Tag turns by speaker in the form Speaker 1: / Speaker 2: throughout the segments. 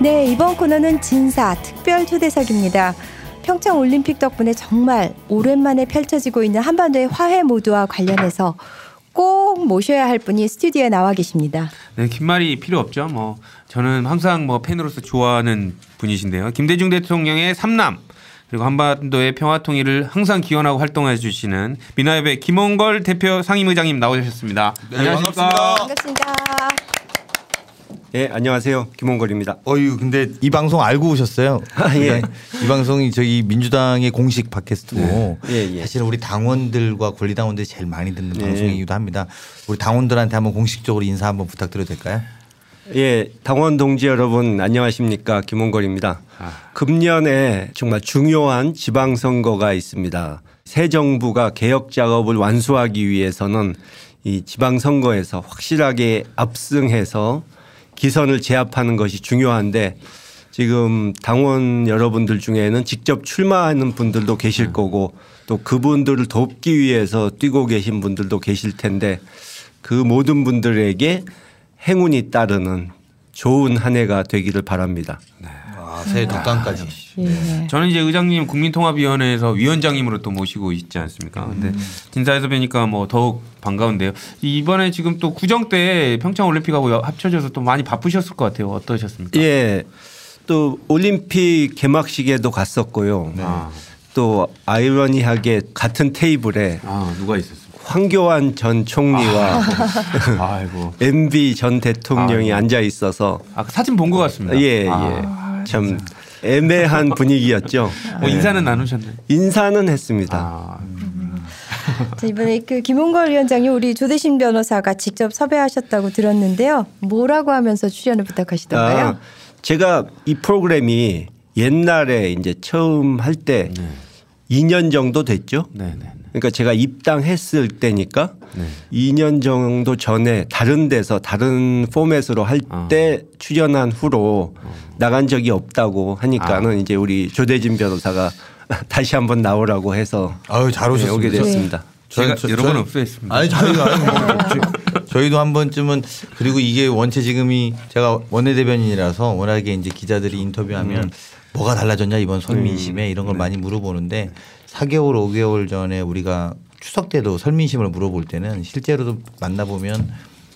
Speaker 1: 네, 이번 코너는 진사 특별 초대석입니다. 평창 올림픽 덕분에 정말 오랜만에 펼쳐지고 있는 한반도의 화해 모드와 관련해서 꼭 모셔야 할 분이 스튜디오에 나와 계십니다.
Speaker 2: 네, 긴 말이 필요 없죠. 뭐 저는 항상 뭐 팬으로서 좋아하는 분이신데요. 김대중 대통령의 삼남 그리고 한반도의 평화 통일을 항상 기원하고 활동해 주시는 민화협의 김홍걸 대표 상임의장님 나오셨습니다.
Speaker 3: 네, 안녕하십니까. 반갑습니다.
Speaker 1: 반갑습니다.
Speaker 3: 예, 안녕하세요. 김원걸입니다
Speaker 4: 어유 근데 이 방송 알고 오셨어요?
Speaker 3: 아, 예. 네.
Speaker 4: 이 방송이 저희 민주당의 공식 팟캐스트고 네. 예, 예. 사실 우리 당원들과 권리당원들이 제일 많이 듣는 예. 방송이기도 합니다. 우리 당원들한테 한번 공식적으로 인사 한번 부탁드려도 될까요?
Speaker 3: 예, 당원 동지 여러분 안녕하십니까? 김원걸입니다 아. 금년에 정말 중요한 지방 선거가 있습니다. 새 정부가 개혁 작업을 완수하기 위해서는 이 지방 선거에서 확실하게 압승해서 기선을 제압하는 것이 중요한데 지금 당원 여러분들 중에는 직접 출마하는 분들도 계실 네. 거고 또 그분들을 돕기 위해서 뛰고 계신 분들도 계실 텐데 그 모든 분들에게 행운이 따르는 좋은 한 해가 되기를 바랍니다. 네.
Speaker 2: 새 덕강까지. 음. 아, 네. 저는 이제 의장님 국민통합위원회에서 위원장님으로 또 모시고 있지 않습니까? 근데 음. 진사에서 뵈니까 뭐 더욱 반가운데요. 이번에 지금 또 구정 때 평창 올림픽하고 합쳐져서 또 많이 바쁘셨을 것 같아요. 어떠셨습니까?
Speaker 3: 예. 또 올림픽 개막식에도 갔었고요. 네. 아. 또 아이러니하게 같은 테이블에
Speaker 2: 아, 누가 있었어요?
Speaker 3: 황교안 전 총리와 아. MB 전 대통령이 아이고. 앉아 있어서
Speaker 2: 아, 사진 본 것 같습니다. 예, 예.
Speaker 3: 아. 참 애매한 분위기였죠.
Speaker 2: 뭐 네. 인사는 나누셨나요?
Speaker 3: 인사는 했습니다. 아.
Speaker 1: 이번에 그 김홍걸 위원장님 우리 조대신 변호사가 직접 섭외하셨다고 들었는데요. 뭐라고 하면서 출연을 부탁하시던가요? 아,
Speaker 4: 제가 이 프로그램이 옛날에 이제 처음 할때 네. 2년 정도 됐죠. 네, 네. 네. 그러니까 제가 입당했을 때니까 네. 2년 정도 전에 다른 데서 다른 포맷으로 할때 아. 출연한 후로 나간 적이 없다고 하니까는 아. 이제 우리 조대진 변호사가 다시 한번 나오라고 해서
Speaker 3: 아유 잘 네, 오셨습니다.
Speaker 4: 오게 되었습니다. 네. 제가 저,
Speaker 2: 여러 번 없애했습니다. 아니
Speaker 4: 저희가 아니, 뭐, 저희도 한 번쯤은 그리고 이게 원체 지금이 제가 원내 대변인이라서 워낙에 이제 기자들이 인터뷰하면 음. 뭐가 달라졌냐 이번 선민심에 음. 이런 걸 네. 많이 물어보는데 4개월, 5개월 전에 우리가 추석 때도 설민심을 물어볼 때는 실제로도 만나보면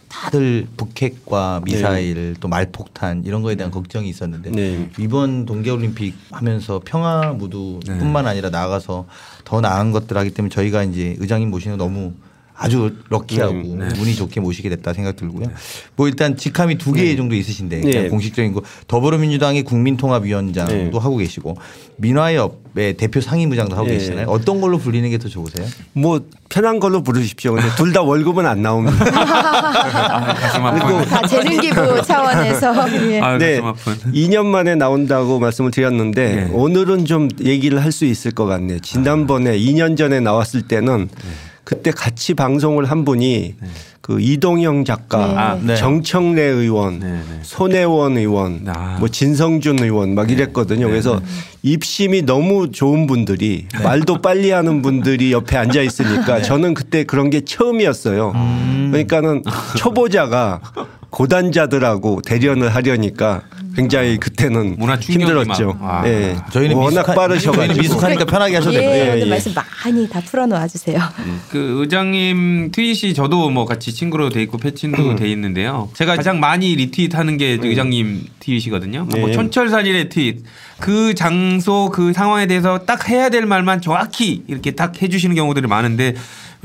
Speaker 4: 다들 북핵과 미사일 네. 또 말폭탄 이런 거에 대한 걱정이 있었는데 네. 이번 동계올림픽 하면서 평화 무두뿐만 네. 아니라 나아가서 더 나은 것들 하기 때문에 저희가 이제 의장님 모시는 너무 아주 럭키하고 음, 네. 운이 좋게 모시게 됐다 생각 들고요. 네. 뭐 일단 직함이 두개 네. 정도 있으신데 그 공식적인 거 더불어민주당의 국민통합위원장도 하고 계시고 민화협의 대표 상임부장도 하고 계시잖아요. 어떤 걸로 불리는 게 더 좋으세요?
Speaker 3: 뭐 편한 걸로 부르십시오. 근데 둘 다 월급은 안 나옵니다.
Speaker 1: 그리고 다 재능 기부 차원에서.
Speaker 3: 네, 2년 예. 아, 만에 나온다고 말씀을 드렸는데 예. 오늘은 좀 얘기를 할 수 있을 것 같네요. 지난번에 아. 2년 전에 나왔을 때는. 예. 그때 같이 방송을 한 분이 네. 그 이동영 작가, 네. 네. 네. 정청래 의원, 네, 네. 손혜원 의원, 아. 뭐 진성준 의원 막 이랬거든요. 그래서 입심이 너무 좋은 분들이 말도 빨리 하는 분들이 옆에 앉아 있으니까 저는 그때 그런 게 처음이었어요. 음. 그러니까는 초보자가 고단자들하고 대련을 하려니까 굉장히 그때는 힘들었죠. 아. 네.
Speaker 4: 저희는 워낙 미숙하, 빠르셔가지고 미숙하니까 그러니까 편하게 하셔도
Speaker 1: 돼요. 예, 예, 예, 말씀 많이 다 풀어놓아 주세요. 음.
Speaker 2: 그 의장님 트윗이 저도 뭐 같이 친구로 돼 있고 패친도 음. 돼 있는데요. 제가 가장 많이 리트윗하는 게 음. 의장님 트윗이거든요. 네. 뭐 천철살인의 예. 트윗. 그 장소 그 상황에 대해서 딱 해야 될 말만 정확히 이렇게 딱 해주시는 경우들이 많은데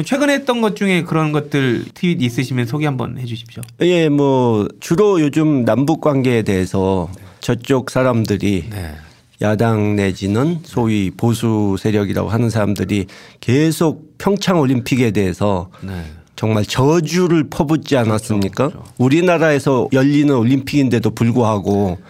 Speaker 2: 최근에 했던 것 중에 그런 것들 트윗 있으시면 소개 한번 해주십시오.
Speaker 3: 예, 뭐 주로 요즘 남북 관계에 대해서 저쪽 사람들이 네. 야당 내지는 소위 보수 세력이라고 하는 사람들이 계속 평창 올림픽에 대해서 네. 정말 저주를 퍼붓지 않았습니까? 그렇죠, 그렇죠. 우리나라에서 열리는 올림픽인데도 불구하고 네.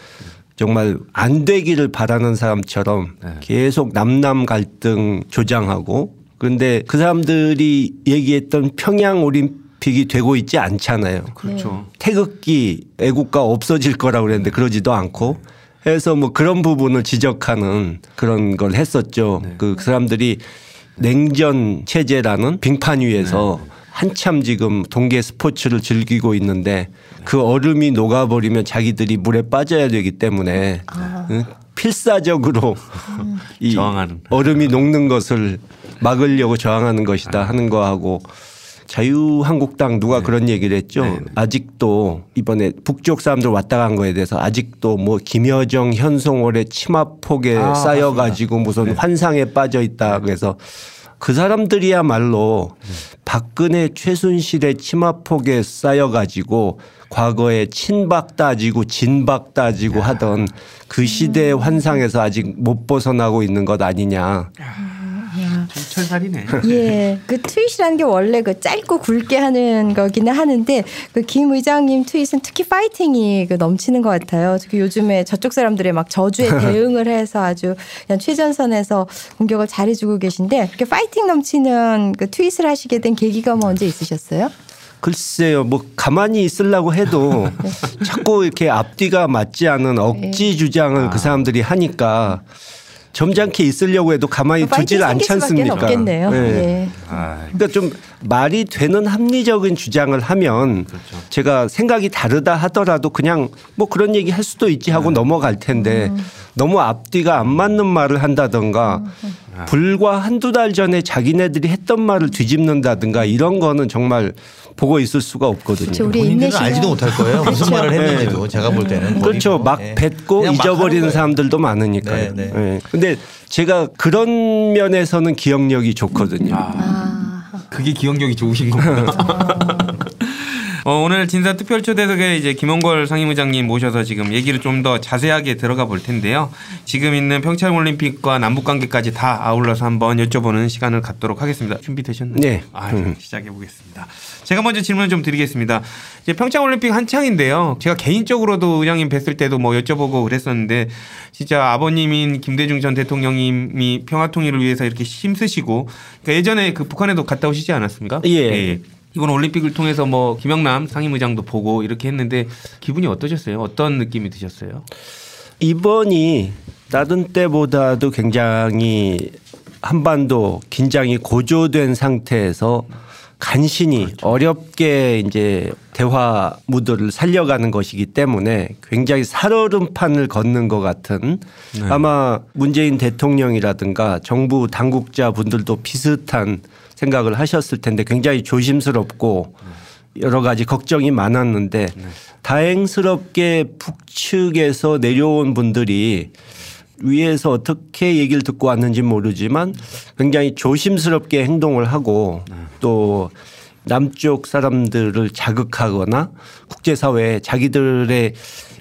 Speaker 3: 정말 안 되기를 바라는 사람처럼 네. 계속 남남 갈등 조장하고 그런데 그 사람들이 얘기했던 평양 올림픽이 되고 있지 않잖아요.
Speaker 2: 그렇죠. 네.
Speaker 3: 태극기 애국가 없어질 거라고 그랬는데 그러지도 않고 해서 뭐 그런 부분을 지적하는 그런 걸 했었죠. 네. 그 사람들이 냉전 체제라는 빙판 위에서 네. 한참 지금 동계 스포츠를 즐기고 있는데 그 얼음이 녹아버리면 자기들이 물에 빠져야 되기 때문에 아. 필사적으로 음. 이 저항하는. 얼음이 녹는 것을 막으려고 저항하는 것이다 하는 아. 거하고 자유한국당 누가 네. 그런 얘기를 했죠. 네. 아직도 이번에 북쪽 사람들 왔다 간 거에 대해서 아직도 뭐 김여정 현송월의 치마폭에 아, 쌓여 가지고 무슨 네. 환상에 빠져 있다 네. 그래서 그 사람들이야말로 네. 박근혜 최순실의 치마폭에 쌓여 가지고 과거에 친박 따지고 진박 따지고 하던 그 시대의 음. 환상에서 아직 못 벗어나고 있는 것 아니냐. 아.
Speaker 2: 철살이네.
Speaker 1: 예, 그 트윗이라는 게 원래 그 짧고 굵게 하는 거기는 하는데 그 김 의장님 트윗은 특히 파이팅이 그 넘치는 것 같아요. 특히 요즘에 저쪽 사람들의 막 저주에 대응을 해서 아주 그냥 최전선에서 공격을 잘해주고 계신데 이렇게 파이팅 넘치는 그 트윗을 하시게 된 계기가 뭐 언제 있으셨어요?
Speaker 3: 글쎄요, 뭐 가만히 있으려고 해도 자꾸 이렇게 앞뒤가 맞지 않은 억지 네. 주장을 그 아. 그 사람들이 하니까 점잖게 있으려고 해도 가만히 아, 두질 않지 않습니까? 네요
Speaker 1: 네. 예.
Speaker 3: 아, 그러니까 좀 말이 되는 합리적인 주장을 하면 그렇죠. 제가 생각이 다르다 하더라도 그냥 뭐 그런 얘기 할 수도 있지 하고 네. 넘어갈 텐데 음. 너무 앞뒤가 안 맞는 말을 한다던가 음. 아. 불과 한두 달 전에 자기네들이 했던 말을 뒤집는다든가 이런 거는 정말 보고 있을 수가 없거든요.
Speaker 4: 그렇죠. 본인들은 알지도 못할 거예요. 무슨 그렇죠. 말을 네. 했는지도 제가 볼 때는
Speaker 3: 그렇죠. 뭐, 막 예. 뱉고 잊어버리는 사람들도 많으니까요. 네, 네. 네. 근 제가 그런 면에서는 기억력이 좋거든요. 아.
Speaker 2: 그게 기억력이 좋으신 겁니다. 어, 오늘 진사 특별 초대석에 이제 김원걸 상임의장님 모셔서 지금 얘기를 좀 더 자세하게 들어가 볼 텐데요. 지금 있는 평창 올림픽과 남북 관계까지 다 아울러서 한번 여쭤보는 시간을 갖도록 하겠습니다. 준비되셨나요?
Speaker 3: 네.
Speaker 2: 아,
Speaker 3: 음.
Speaker 2: 시작해 보겠습니다. 제가 먼저 질문을 좀 드리겠습니다. 이제 평창 올림픽 한창인데요. 제가 개인적으로도 의장님 뵀을 때도 뭐 여쭤보고 그랬었는데 진짜 아버님인 김대중 전 대통령님이 평화 통일을 위해서 이렇게 힘쓰시고 그러니까 예전에 그 북한에도 갔다 오시지 않았습니까?
Speaker 3: 예. 예. 예.
Speaker 2: 이번 올림픽을 통해서 뭐 김영남 상임의장도 보고 이렇게 했는데 기분이 어떠셨어요? 어떤 느낌이 드셨어요?
Speaker 3: 이번이 나던 때보다도 굉장히 한반도 긴장이 고조된 상태에서 간신히 그렇죠. 어렵게 이제 대화 무드를 살려가는 것이기 때문에 굉장히 살얼음판을 걷는 것 같은 네. 아마 문재인 대통령이라든가 정부 당국자 분들도 비슷한 생각을 하셨을 텐데 굉장히 조심스럽고 여러 가지 걱정이 많았는데 네. 다행스럽게 북측에서 내려온 분들이 위에서 어떻게 얘기를 듣고 왔는지 모르지만 굉장히 조심스럽게 행동을 하고 또 남쪽 사람들을 자극하거나 국제사회에 자기들의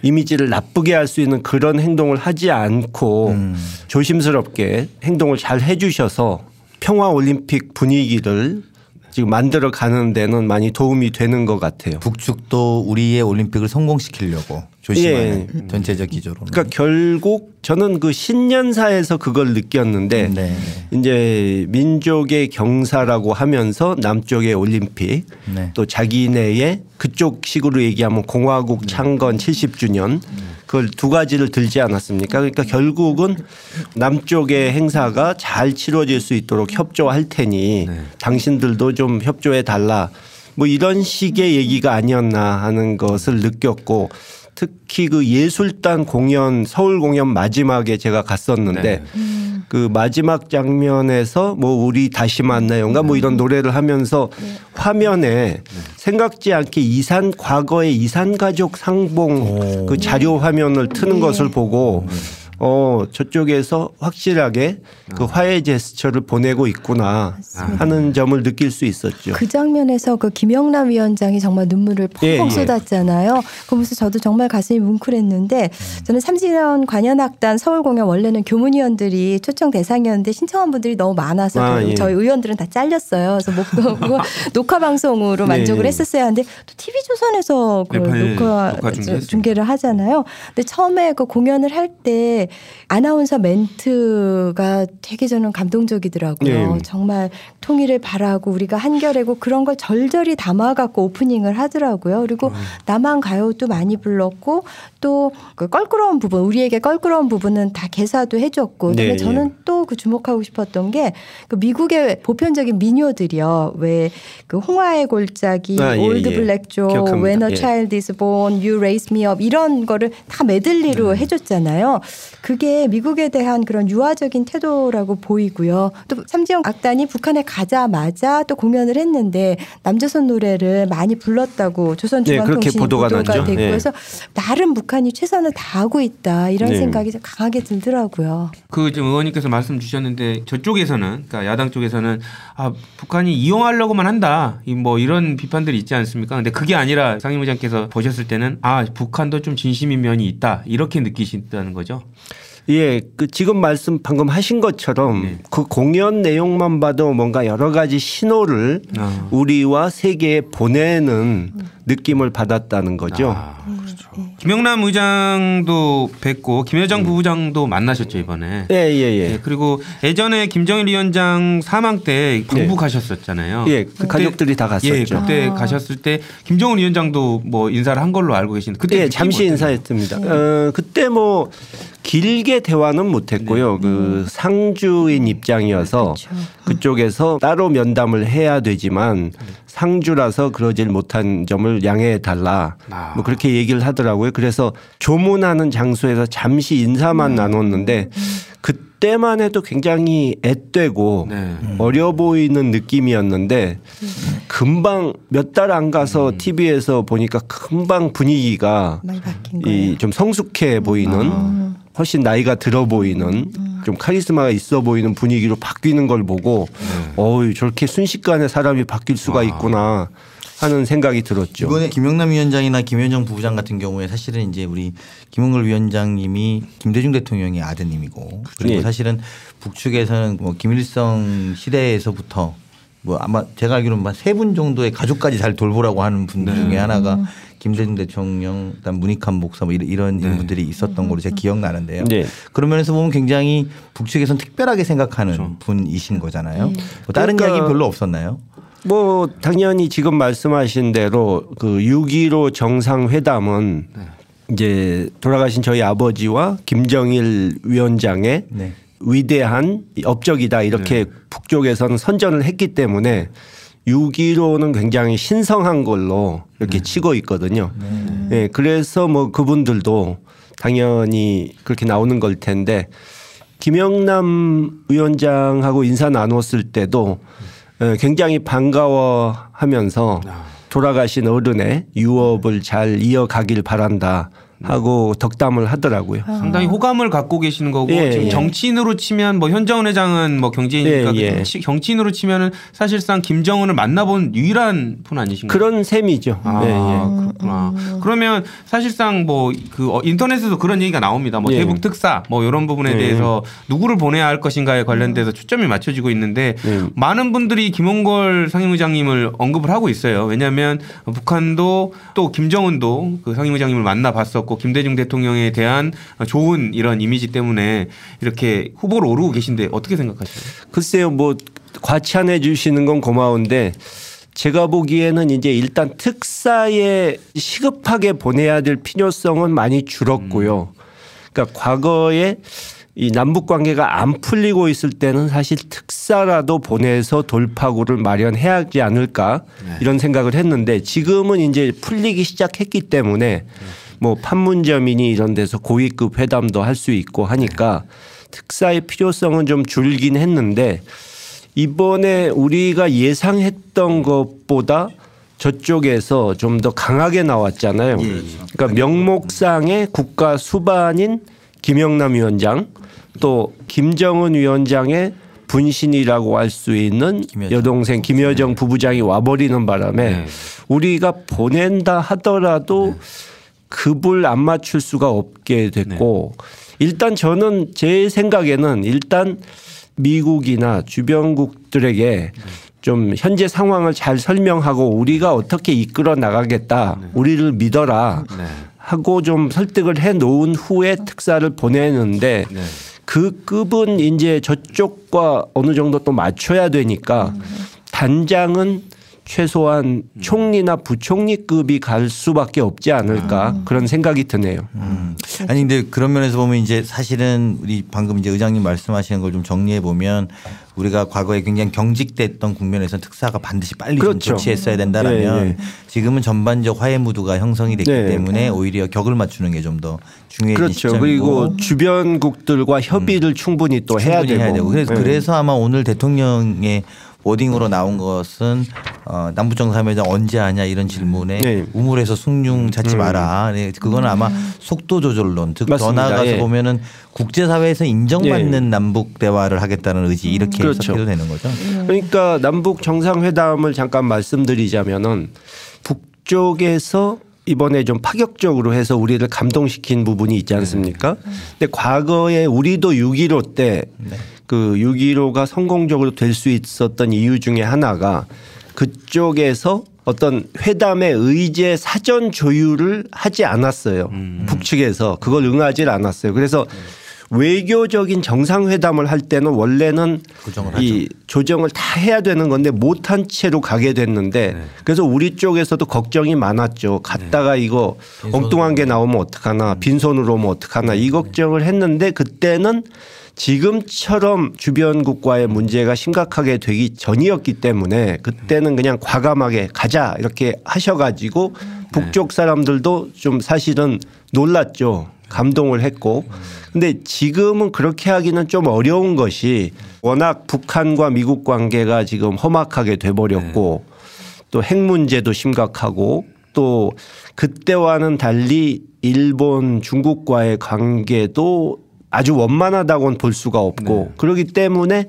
Speaker 3: 이미지를 나쁘게 할 수 있는 그런 행동을 하지 않고 음. 조심스럽게 행동을 잘 해주셔서 평화 올림픽 분위기를 지금 만들어 가는 데는 많이 도움이 되는 것 같아요.
Speaker 4: 북측도 우리의 올림픽을 성공시키려고 조심하는 예. 전체적 기조로.
Speaker 3: 그러니까 결국 저는 그 신년사에서 그걸 느꼈는데 네. 이제 민족의 경사라고 하면서 남쪽의 올림픽 네. 또 자기네의 그쪽식으로 얘기하면 공화국 네. 창건 70주년 그걸 두 가지를 들지 않았습니까? 그러니까 결국은 남쪽의 행사가 잘 치러질 수 있도록 협조할 테니 네. 당신들도 좀 협조해 달라. 뭐 이런 식의 얘기가 아니었나 하는 것을 느꼈고 특히 그 예술단 공연 서울 공연 마지막에 제가 갔었는데 네. 음. 그 마지막 장면에서 뭐 우리 다시 만나요인가 뭐 이런 노래를 하면서 네. 화면에 생각지 않게 이산 과거의 이산 가족 상봉 오. 그 자료 화면을 트는 네. 것을 보고 네. 어 저쪽에서 확실하게 그 아. 화해 제스처를 보내고 있구나 맞습니다. 하는 점을 느낄 수 있었죠.
Speaker 1: 그 장면에서 그 김영남 위원장이 정말 눈물을 펑펑 예, 예, 쏟았잖아요. 그러면서 저도 정말 가슴이 뭉클했는데 음. 저는 삼지연 관현악단 서울공연 원래는 교문위원들이 초청 대상이었는데 신청한 분들이 너무 많아서 아, 그 예. 저희 의원들은 다 잘렸어요. 그래서 못 녹화 방송으로 만족을 예. 했었어야 하는데 또 TV 조선에서 네, 그 녹화, 녹화 중계를 하잖아요. 근데 처음에 그 공연을 할때 아나운서 멘트가 되게 저는 감동적이더라고요. 예, 예. 정말 통일을 바라고 우리가 한결이고 그런 걸 절절히 담아갖고 오프닝을 하더라고요. 그리고 음. 남한 가요도 많이 불렀고 또그 껄끄러운 부분 우리에게 껄끄러운 부분은 다 개사도 해줬고 근데 네, 예. 저는 또 그 주목하고 싶었던 게그 미국의 보편적인 민요들이요. 왜 그 홍화의 골짜기, 아, 예, 올드 블랙조, 예. When a Child Is b o 이런 거를 다 메들리로 음. 해줬잖아요. 그게 미국에 대한 그런 유화적인 태도라고 보이고요. 또 삼지영 악단이 북한에 가자마자 또 공연을 했는데 남조선 노래를 많이 불렀다고 조선중앙통신 네, 보도가, 보도가 되고 네. 해서 나름 북한이 최선을 다하고 있다 이런 네. 생각이 강하게 들더라고요.
Speaker 2: 그 지금 의원님께서 말씀 주셨는데 저쪽에서는 그러니까 야당 쪽에서는 아 북한이 이용하려고만 한다 뭐 이런 비판들이 있지 않습니까? 근데 그게 아니라 상임의장께서 보셨을 때는 아 북한도 좀 진심인 면이 있다 이렇게 느끼신다는 거죠.
Speaker 3: 예, 그 지금 말씀 방금 하신 것처럼 네. 그 공연 내용만 봐도 뭔가 여러 가지 신호를 아. 우리와 세계에 보내는 느낌을 받았다는 거죠. 아, 그렇죠.
Speaker 2: 김영남 의장도 뵙고 김여정 음. 부부장도 만나셨죠 이번에.
Speaker 3: 예, 예, 예.
Speaker 2: 예 그리고 예전에 김정일 위원장 사망 때 방북하셨었잖아요.
Speaker 3: 예. 예, 그 가족들이 다 예, 갔었죠. 예,
Speaker 2: 그때 아. 가셨을 때 김정일 위원장도 뭐 인사를 한 걸로 알고 계신데 그때 예,
Speaker 3: 잠시 인사했습니다. 네. 어, 그때 뭐 길게 대화는 못했고요. 네. 그 음. 상주인 입장이어서 음, 그렇죠. 음. 그쪽에서 따로 면담을 해야 되지만 상주라서 그러질 못한 점을 양해해 달라. 아. 뭐 그렇게 얘기를 하더라고요. 그래서 조문하는 장소에서 잠시 인사만 음. 나눴는데 그때만 해도 굉장히 앳되고 네. 어려 보이는 느낌이었는데 금방 몇 달 안 가서 음. TV에서 보니까 금방 분위기가 이좀 성숙해 보이는 아. 훨씬 나이가 들어 보이는 음. 좀 카리스마가 있어 보이는 분위기로 바뀌는 걸 보고 네. 어우 저렇게 순식간에 사람이 바뀔 수가 아. 있구나 하는 생각이 들었죠.
Speaker 4: 이번에 김영남 위원장이나 김현정 부부장 같은 경우에 사실은 이제 우리 김홍글 위원장님이 김대중 대통령의 아드님이고 그리고 네. 사실은 북측에서는 뭐 김일성 시대에서부터 뭐 아마 제가 알기로는 세분 정도의 가족까지 잘 돌보라고 하는 분들 네. 중에 하나가 음. 김대중 대통령, 그다음 문익환 목사 뭐 이런 네. 인들이 있었던 걸로 제가 음. 기억나는데요. 네. 그런 면에서 보면 굉장히 북측에선 특별하게 생각하는 그렇죠. 분이신 거잖아요. 네. 뭐 다른 그러니까 이야기 별로 없었나요?
Speaker 3: 뭐 당연히 지금 말씀하신 대로 그6.15 정상회담은 네. 이제 돌아가신 저희 아버지와 김정일 위원장의 네. 위대한 업적이다 이렇게 네. 북쪽에서는 선전을 했기 때문에 6.15는 굉장히 신성한 걸로 이렇게 네. 치고 있거든요. 네. 네. 그래서 뭐 그분들도 당연히 그렇게 나오는 걸 텐데 김영남 위원장하고 인사 나눴을 때도 예, 굉장히 반가워 하면서 아. 돌아가신 어른의 유업을 네. 잘 이어가길 바란다. 하고 덕담을 하더라고요. 아.
Speaker 2: 상당히 호감을 갖고 계시는 거고 예, 지금 예. 정치인으로 치면 뭐 현정은 회장은 뭐 경제인이니까 예, 예. 정치인으로 치면은 사실상 김정은을 만나본 유일한 분 아니신가요?
Speaker 3: 그런 셈이죠.
Speaker 2: 아, 예, 예. 그렇구나. 음, 음, 음. 그러면 사실상 뭐 그인터넷에서 어, 그런 얘기가 나옵니다. 뭐 대북 특사 뭐 이런 부분에 대해서 누구를 보내야 할 것인가에 관련돼서 초점이 맞춰지고 있는데 많은 분들이 김홍걸 상임의장님을 언급을 하고 있어요. 왜냐하면 북한도 또 김정은도 그 상임의장님을 만나봤었고 그렇고 김대중 대통령에 대한 좋은 이런 이미지 때문에 이렇게 후보로 오르고 계신데 어떻게 생각하세요?
Speaker 3: 글쎄요, 뭐 과찬해 주시는 건 고마운데 제가 보기에는 이제 일단 특사에 시급하게 보내야 될 필요성은 많이 줄었고요. 음. 그러니까 과거에 이 남북 관계가 안 풀리고 있을 때는 사실 특사라도 보내서 돌파구를 마련해야 하지 않을까 네. 이런 생각을 했는데 지금은 이제 풀리기 시작했기 때문에 네. 뭐 판문점이니 이런 데서 고위급 회담도 할 수 있고 하니까 특사의 필요성은 좀 줄긴 했는데 이번에 우리가 예상했던 것보다 저쪽에서 좀 더 강하게 나왔잖아요. 예. 그러니까 명목상의 국가 수반인 김영남 위원장 또 김정은 위원장의 분신이라고 할 수 있는 김여정. 여동생 김여정 네. 부부장이 와버리는 바람에 네. 우리가 보낸다 하더라도 네. 급을 안 맞출 수가 없게 됐고 네. 일단 저는 제 생각에는 일단 미국이나 주변국들에게 네. 좀 현재 상황을 잘 설명하고 우리가 어떻게 이끌어 나가겠다 네. 우리를 믿어라 네. 하고 좀 설득을 해 놓은 후에 특사를 보내는데 네. 그 급은 이제 저쪽과 어느 정도 또 맞춰야 되니까 음. 단장은 최소한 음. 총리나 부총리급이 갈 수밖에 없지 않을까 음. 그런 생각이 드네요. 음.
Speaker 4: 아니 근데 그런 면에서 보면 이제 사실은 우리 방금 이제 의장님 말씀하시는 걸 좀 정리해 보면 우리가 과거에 굉장히 경직됐던 국면에서 특사가 반드시 빨리 그렇죠. 조치했어야 된다라면 네, 네. 지금은 전반적 화해 무드가 형성이 됐기 네. 때문에 네. 오히려 격을 맞추는 게 좀 더 중요해진
Speaker 3: 그렇죠. 시점이고 그리고 주변국들과 협의를 음. 충분히 또 충분히 해야, 해야 되고,
Speaker 4: 그래서, 네. 그래서 아마 오늘 대통령의 워딩으로 나온 것은 어, 남북정상회담 언제 하냐 이런 질문에 네. 우물에서 숭늉 찾지 음. 마라. 네, 그건 아마 음. 속도 조절론 즉 전화가서 예. 보면은 국제사회에서 인정받는 예. 남북 대화를 하겠다는 의지 이렇게 그렇 해석해도 되는 거죠.
Speaker 3: 음. 그러니까 남북 정상회담을 잠깐 말씀드리자면은 북쪽에서 이번에 좀 파격적으로 해서 우리를 감동시킨 부분이 있지 않습니까? 네. 근데 과거에 우리도 6.15때 네. 그 6.15가 성공적으로 될 수 있었던 이유 중에 하나가 그쪽에서 어떤 회담의 의제 사전 조율을 하지 않았어요. 음. 북측에서 그걸 응하지 않았어요. 그래서 음. 외교적인 정상회담을 할 때는 원래는 조정을 이 하죠. 조정을 다 해야 되는 건데 못한 채로 가게 됐는데 네. 그래서 우리 쪽에서도 걱정이 많았죠. 갔다가 네. 이거 엉뚱한 게 나오면 어떡하나 빈손으로 오면 어떡하나 이 네. 걱정을 했는데 그때는 지금처럼 주변국과의 문제가 심각하게 되기 전이었기 때문에 그때는 그냥 과감하게 가자 이렇게 하셔가지고 북쪽 사람들도 좀 사실은 놀랐죠. 감동을 했고 근데 지금은 그렇게 하기는 좀 어려운 것이 워낙 북한과 미국 관계가 지금 험악하게 돼버렸고 또 핵 문제도 심각하고 또 그때와는 달리 일본 중국과의 관계도 아주 원만하다고는 볼 수가 없고 네. 그러기 때문에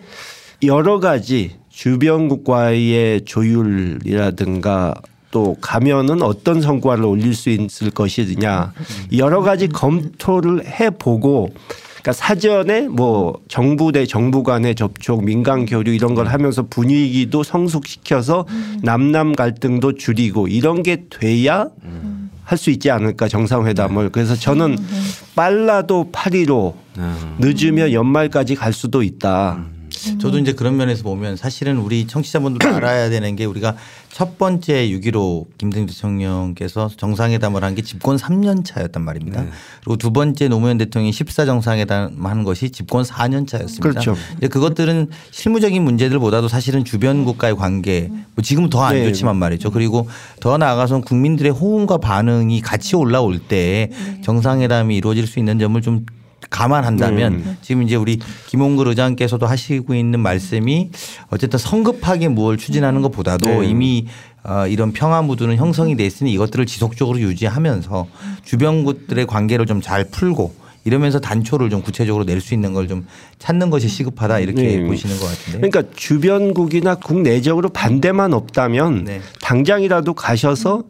Speaker 3: 여러 가지 주변국과의 조율이라든가 또 가면은 어떤 성과를 올릴 수 있을 것이냐 여러 가지 검토를 해보고 그러니까 사전에 뭐 정부 대 정부 간의 접촉, 민간 교류 이런 걸 하면서 분위기도 성숙시켜서 남남 갈등도 줄이고 이런 게 돼야 음. 할수 있지 않을까 정상회담을 그래서 저는 음, 네. 빨라도 8 1로 음. 늦으면 연말까지 갈 수도 있다. 음.
Speaker 4: 저도 이제 그런 면에서 보면 사실은 우리 청취자분들도 알아야 되는 게 우리가 첫 번째 6.15 김대중 대통령께서 정상회담을 한 게 집권 3년 차였단 말입니다. 네. 그리고 두 번째 노무현 대통령이 14 정상회담 한 것이 집권 4년 차였습니다. 그렇죠. 이제 그것들은 실무적인 문제들보다도 사실은 주변 국가의 관계 뭐 지금 은더안 네. 좋지만 말이죠. 그리고 더나아가서는 국민들의 호응과 반응이 같이 올라올 때 네. 정상회담이 이루어질 수 있는 점을 좀 감안한다면 음. 지금 이제 우리 김홍근 의장께서도 하시고 있는 말씀이 어쨌든 성급하게 무엇을 추진하는 것보다도 네. 이미 어, 이런 평화 무드는 형성이 돼 있으니 이것들을 지속적으로 유지하면서 주변 국들의 관계를 좀 잘 풀고 이러면서 단초를 좀 구체적으로 낼 수 있는 걸 좀 찾는 것이 시급하다 이렇게 네. 보시는 것 같은데.
Speaker 3: 그러니까 주변국이나 국내적으로 반대만 없다면 네. 당장이라도 가셔서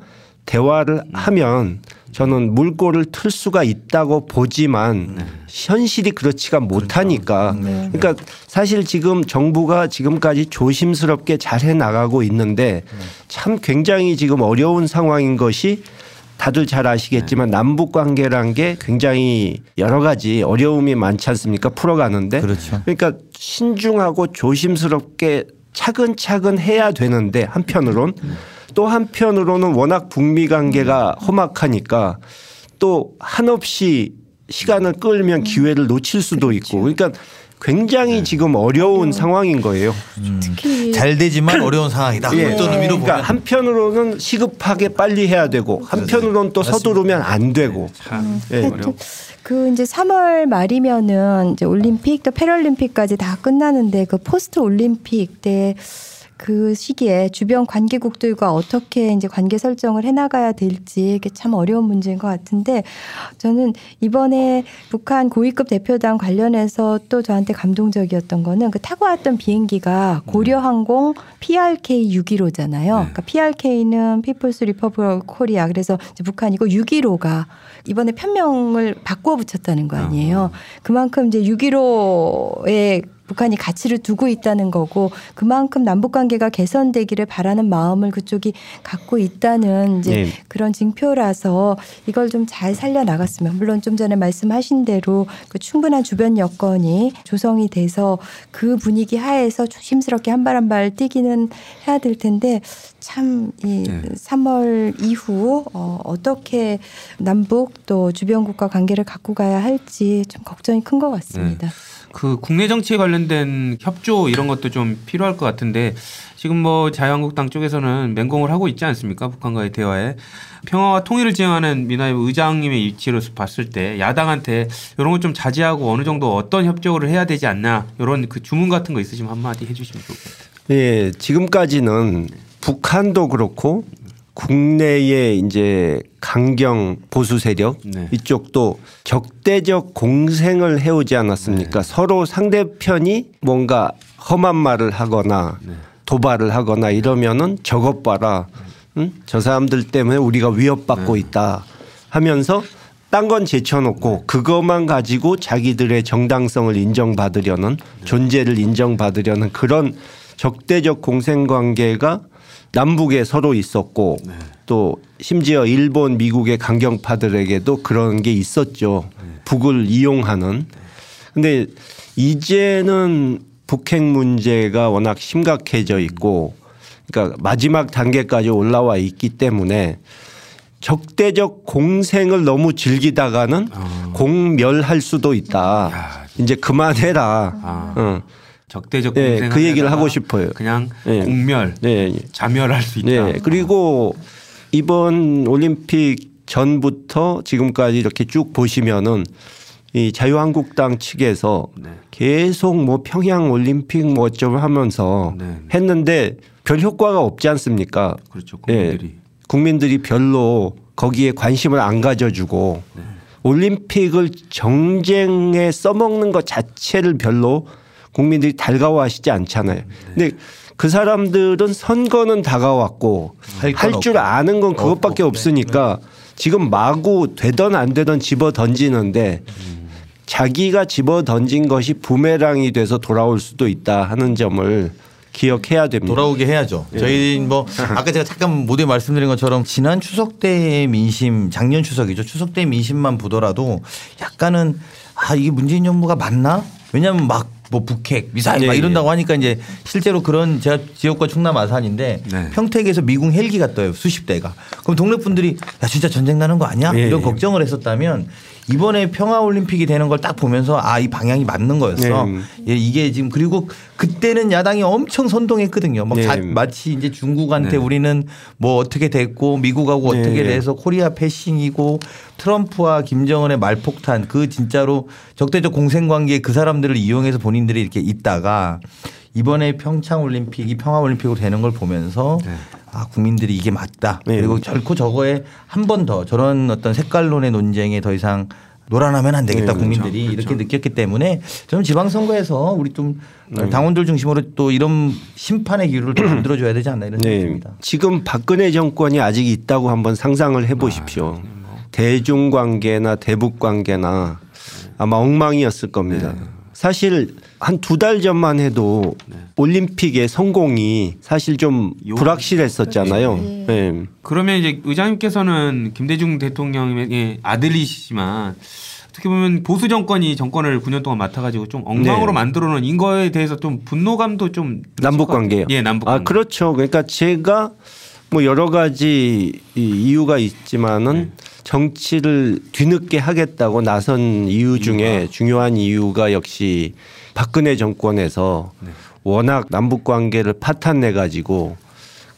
Speaker 3: 대화를 하면 저는 물꼬를 틀 수가 있다고 보지만 네. 현실이 그렇지가 그러니까. 못하니까 그렇죠. 네. 그러니까 사실 지금 정부가 지금까지 조심스럽게 잘해 나가고 있는데 네. 참 굉장히 지금 어려운 상황인 것이 다들 잘 아시겠지만 네. 남북 관계란 게 굉장히 여러 가지 어려움이 많지 않습니까 풀어가는데 그렇죠. 그러니까 신중하고 조심스럽게 차근차근 해야 되는데 한편으론 음. 또 한편으로는 워낙 북미 관계가 험악하니까 또 한없이 시간을 끌면 기회를 놓칠 수도 그렇죠. 있고 그러니까 굉장히 네. 지금 어려운 음. 상황인 거예요.
Speaker 2: 음. 특히 잘 되지만 그 어려운 상황이다.
Speaker 3: 예. 어떤 의미로 그러니까 보면. 한편으로는 시급하게 빨리 해야 되고 그렇죠. 한편으로는 또 맞습니다. 서두르면 안 되고. 네.
Speaker 1: 네. 그 이제 3월 말이면은 이제 올림픽 또 패럴림픽까지 다 끝나는데 그 포스트 올림픽 때그 시기에 주변 관계국들과 어떻게 이제 관계 설정을 해나가야 될지 이게 참 어려운 문제인 것 같은데 저는 이번에 북한 고위급 대표단 관련해서 또 저한테 감동적이었던 거는 그 타고 왔던 비행기가 네. 고려항공 PRK 615잖아요. 네. 그러니까 PRK는 피플스 리퍼블 코리아 그래서 북한이고 615가 그 이번에 편명을 바꿔 붙였다는 거 아니에요. 아. 그만큼 이제 615의 북한이 가치를 두고 있다는 거고 그만큼 남북 관계가 개선되기를 바라는 마음을 그쪽이 갖고 있다는 이제 네. 그런 징표라서 이걸 좀 잘 살려 나갔으면 물론 좀 전에 말씀하신 대로 그 충분한 주변 여건이 조성이 돼서 그 분위기 하에서 조심스럽게 한 발 한 발 뛰기는 해야 될 텐데 참이 네. 3월 이후 어, 어떻게 남북 또 주변국과 관계를 갖고 가야 할지 좀 걱정이 큰 것 같습니다. 네.
Speaker 2: 그 국내 정치에 관련된 협조 이런 것도 좀 필요할 것 같은데 지금 뭐 자유한국당 쪽에서는 맹공을 하고 있지 않습니까? 북한과의 대화에 평화와 통일을 지향하는 미나의 의장님의 일치로서 봤을 때 야당한테 이런 걸 좀 자제하고 어느 정도 어떤 협조를 해야 되지 않나 이런 그 주문 같은 거 있으시면 한마디 해주시면 좋을 것 같아요.
Speaker 3: 예, 지금까지는 북한도 그렇고 국내의 이제 강경 보수 세력 네. 이쪽도 적대적 공생을 해오지 않았습니까? 네. 서로 상대편이 뭔가 험한 말을 하거나 네. 도발을 하거나 이러면은 저것 봐라. 응? 저 사람들 때문에 우리가 위협받고 네. 있다 하면서 딴 건 제쳐놓고 네. 그것만 가지고 자기들의 정당성을 인정받으려는 네. 존재를 인정받으려는 그런 적대적 공생 관계가 남북에 서로 있었고 네. 또 심지어 일본 미국의 강경파들에게도 그런 게 있었죠. 네. 북을 이용하는. 근데 이제는 북핵 문제가 워낙 심각해져 있고 그러니까 마지막 단계까지 올라와 있기 때문에 적대적 공생을 너무 즐기다가는 어. 공멸할 수도 있다. 야, 이제 그만해라. 아. 응.
Speaker 2: 어. 적대적 예,
Speaker 3: 그 얘기를 하고 싶어요.
Speaker 2: 그냥 예. 공멸, 예, 예. 자멸할 수 있다. 예,
Speaker 3: 예. 그리고 이번 올림픽 전부터 지금까지 이렇게 쭉 보시면은 이 자유한국당 측에서 네. 계속 뭐 평양 올림픽 뭐 어쩌고 하면서 네. 했는데 별 효과가 없지 않습니까?
Speaker 2: 그렇죠.
Speaker 3: 국민들이
Speaker 2: 예.
Speaker 3: 국민들이 별로 거기에 관심을 안 가져주고 네. 올림픽을 정쟁에 써먹는 것 자체를 별로 국민들이 달가워하시지 않잖아요. 네. 근데 그 사람들은 선거는 다가왔고 할 줄 아는 건 그것밖에 네. 없으니까 지금 마구 되던 안 되던 집어 던지는데 자기가 집어 던진 것이 부메랑이 돼서 돌아올 수도 있다 하는 점을 기억해야 됩니다.
Speaker 4: 돌아오게 해야죠. 예. 저희 뭐 아까 제가 잠깐 모두 말씀드린 것처럼 지난 추석 때 민심, 작년 추석이죠. 추석 때 민심만 보더라도 약간은 아 이게 문재인 정부가 맞나? 왜냐하면 막뭐 북핵 미사일 예, 막 예. 이런다고 하니까 이제 실제로 그런 제가 지역과 충남 아산인데 네. 평택에서 미군 헬기가 떠요 수십 대가 그럼 동네 분들이 야 진짜 전쟁 나는 거 아니야 예, 이런 예. 걱정을 했었다면 이번에 평화 올림픽이 되는 걸 딱 보면서 아 이 방향이 맞는 거였어. 네. 예, 이게 지금 그리고 그때는 야당이 엄청 선동했거든요. 막 네. 자, 마치 이제 중국한테 네. 우리는 뭐 어떻게 됐고 미국하고 네. 어떻게 네. 돼서 코리아 패싱이고 트럼프와 김정은의 말폭탄 그 진짜로 적대적 공생 관계그 사람들을 이용해서 본인들이 이렇게 있다가 이번에 평창 올림픽이 평화 올림픽으로 되는 걸 보면서 네. 아 국민들이 이게 맞다 네. 그리고 결코 저거에 한 번 더 저런 어떤 색깔론의 논쟁에 더 이상 놀아나면 안 되겠다 네, 그렇죠. 국민들이 그렇죠. 이렇게 느꼈기 때문에 저는 지방선거에서 우리 좀 네. 당원들 중심으로 또 이런 심판의 기류를 좀 만들어줘야 되지 않나 이런 네. 생각입니다.
Speaker 3: 지금 박근혜 정권이 아직 있다고 한번 상상을 해보십시오. 아, 뭐. 대중 관계나 대북 관계나 아마 엉망이었을 겁니다. 네. 사실 한 두 달 전만 해도 네. 올림픽의 성공이 사실 좀 요... 불확실했었잖아요. 네. 네.
Speaker 2: 그러면 이제 의장님께서는 김대중 대통령의 아들이시지만 어떻게 보면 보수 정권이 정권을 9년 동안 맡아가지고 좀 엉망으로 네. 만들어놓은 인거에 대해서 좀 분노감도 좀
Speaker 3: 남북 관계요.
Speaker 2: 예, 남북. 아
Speaker 3: 그렇죠. 그러니까 제가 뭐 여러 가지 이유가 있지만은 네. 정치를 뒤늦게 하겠다고 나선 이유 중에 중요한 이유가 역시 박근혜 정권에서 네. 워낙 남북 관계를 파탄내 가지고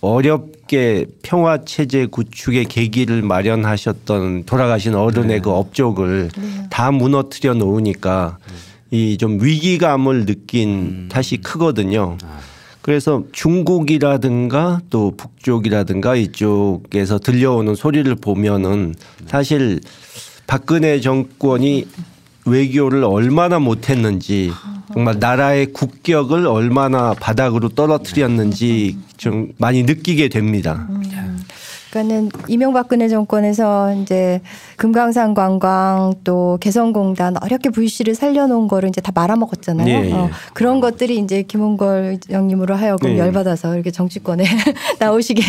Speaker 3: 어렵게 평화 체제 구축의 계기를 마련하셨던 돌아가신 어른의 네. 그 업적을 네. 다 무너뜨려 놓으니까 네. 이좀 위기감을 느낀 음. 탓이 크거든요. 아. 그래서 중국이라든가 또 북쪽이라든가 이쪽에서 들려오는 소리를 보면은 사실 박근혜 정권이 외교를 얼마나 못했는지 정말 나라의 국격을 얼마나 바닥으로 떨어뜨렸는지 좀 많이 느끼게 됩니다. 음.
Speaker 1: 그러니까는 이명박근혜 정권에서 이제 금강산 관광 또 개성공단 어렵게 불씨를 살려놓은 거를 이제 다 말아먹었잖아요. 네, 어, 예, 어, 그런 것들이 이제 김홍걸 형님으로 하여금 예. 열받아서 이렇게 정치권에 나오시게